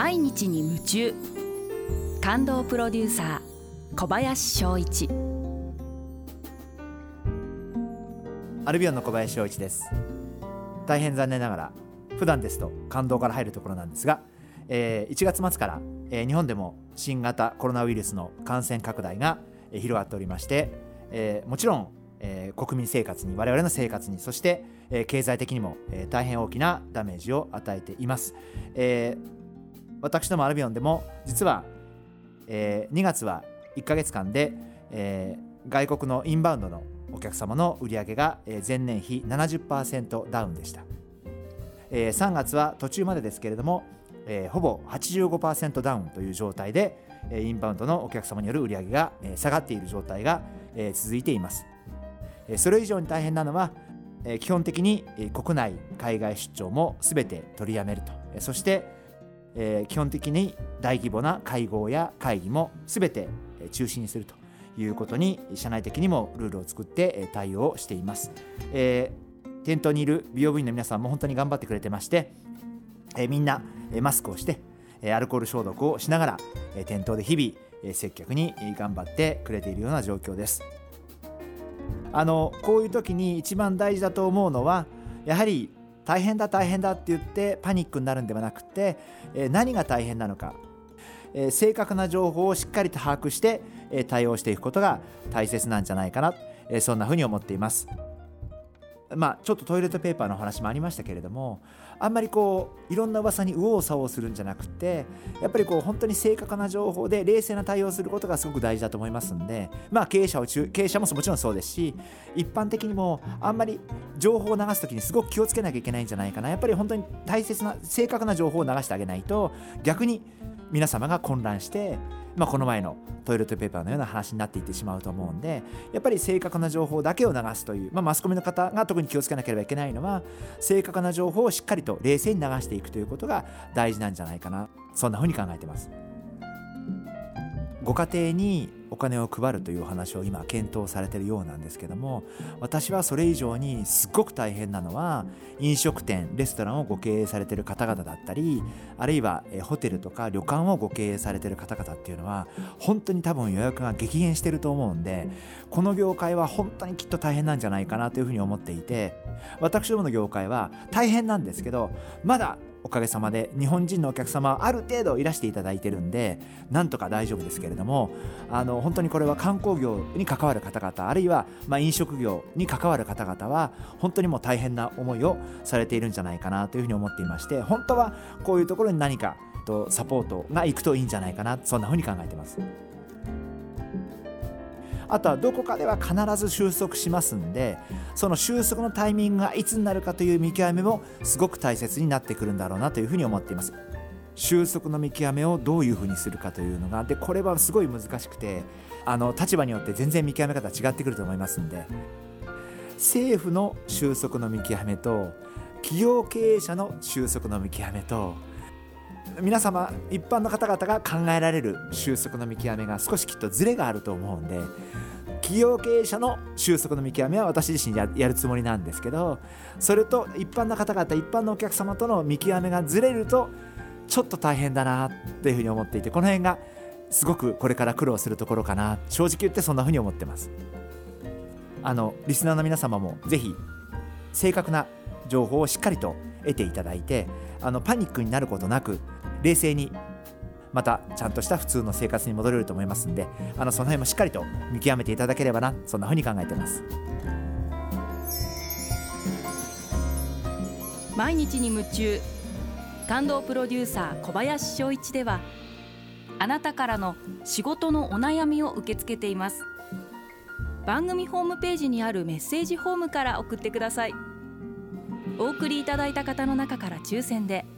毎日に夢中。感動プロデューサー小林翔一。アルビオンの小林翔一です。大変残念ながら普段ですと感動から入るところなんですが、えー、1月末から、えー、日本でも新型コロナウイルスの感染拡大が、広がっておりまして、えー、もちろん、えー、国民生活に我々の生活にそして、えー、経済的にも、えー、大変大きなダメージを与えています、えー、私どもアルビオンでも実は、えー、2月は1ヶ月間で、えー、外国のインバウンドのお客様の売り上げが前年比70%ダウンでした、えー、3月は途中までですけれども、えー、ほぼ85%ダウンという状態でインバウンドのお客様による売り上げが下がっている状態が続いています。それ以上に大変なのは基本的に国内海外出張も全て取りやめると。そしてえー、基本的に大規模な会合や会議も全て中止にするということに社内的にもルールを作って対応しています、えー、店頭にいる美容部員の皆さんも本当に頑張ってくれてまして、えー、みんなマスクをしてアルコール消毒をしながら店頭で日々接客に頑張ってくれているような状況です。あのこういう時に一番大事だと思うのはやはり大変だ大変だって言ってパニックになるんではなくて、え何が大変なのか、え正確な情報をしっかりと把握して、え対応していくことが大切なんじゃないかな、えそんなふうに思っています。まあ、ちょっとトイレットペーパーの話もありましたけれどもあんまりこういろんな噂に右往左往するんじゃなくてやっぱりこう本当に正確な情報で冷静な対応することがすごく大事だと思いますんで、まあ、経営者を中経営者ももちろんそうですし一般的にもあんまり情報を流す時にすごく気をつけなきゃいけないんじゃないかな。やっぱり本当に大切な正確な情報を流してあげないと逆に皆様が混乱してまあ、この前のトイレットペーパーのような話になっていってしまうと思うんでやっぱり正確な情報だけを流すという、まあ、マスコミの方が特に気をつけなければいけないのは正確な情報をしっかりと冷静に流していくということが大事なんじゃないかなそんなふうに考えてます。ご家庭にお金を配るというお話を今検討されているようなんですけども私はそれ以上にすっごく大変なのは飲食店レストランをご経営されている方々だったりあるいはホテルとか旅館をご経営されている方々っていうのは本当に多分予約が激減してると思うんでこの業界は本当にきっと大変なんじゃないかなというふうに思っていて私どもの業界は大変なんですけどまだおかげさまで日本人のお客様はある程度いらしていただいてるんでなんとか大丈夫ですけれどもあの本当にこれは観光業に関わる方々あるいはま飲食業に関わる方々は本当にもう大変な思いをされているんじゃないかなというふうに思っていまして本当はこういうところに何かとサポートがいくといいんじゃないかなそんなふうに考えてます。あとはどこかでは必ず収束しますんでその収束のタイミングがいつになるかという見極めもすごく大切になってくるんだろうなというふうに思っています。収束の見極めをどういうふうにするかというのがでこれはすごい難しくてあの立場によって全然見極め方違ってくると思いますんで。政府の収束の見極めと企業経営者の収束の見極めと皆様一般の方々が考えられる収束の見極めが少しきっとズレがあると思うんで企業経営者の収束の見極めは私自身やるつもりなんですけどそれと一般の方々一般のお客様との見極めがずれるとちょっと大変だなっていうふうに思っていてこの辺がすごくこれから苦労するところかな。正直言ってそんなふうに思ってます。あのリスナーの皆様もぜひ正確な情報をしっかりと得ていただいてあのパニックになることなく冷静にまたちゃんとした普通の生活に戻れると思いますんであのその辺もしっかりと見極めていただければなそんな風に考えてます。毎日に夢中感動プロデューサー小林翔一ではあなたからの仕事のお悩みを受け付けています。番組ホームページにあるメッセージホームから送ってください。お送りいただいた方の中から抽選で「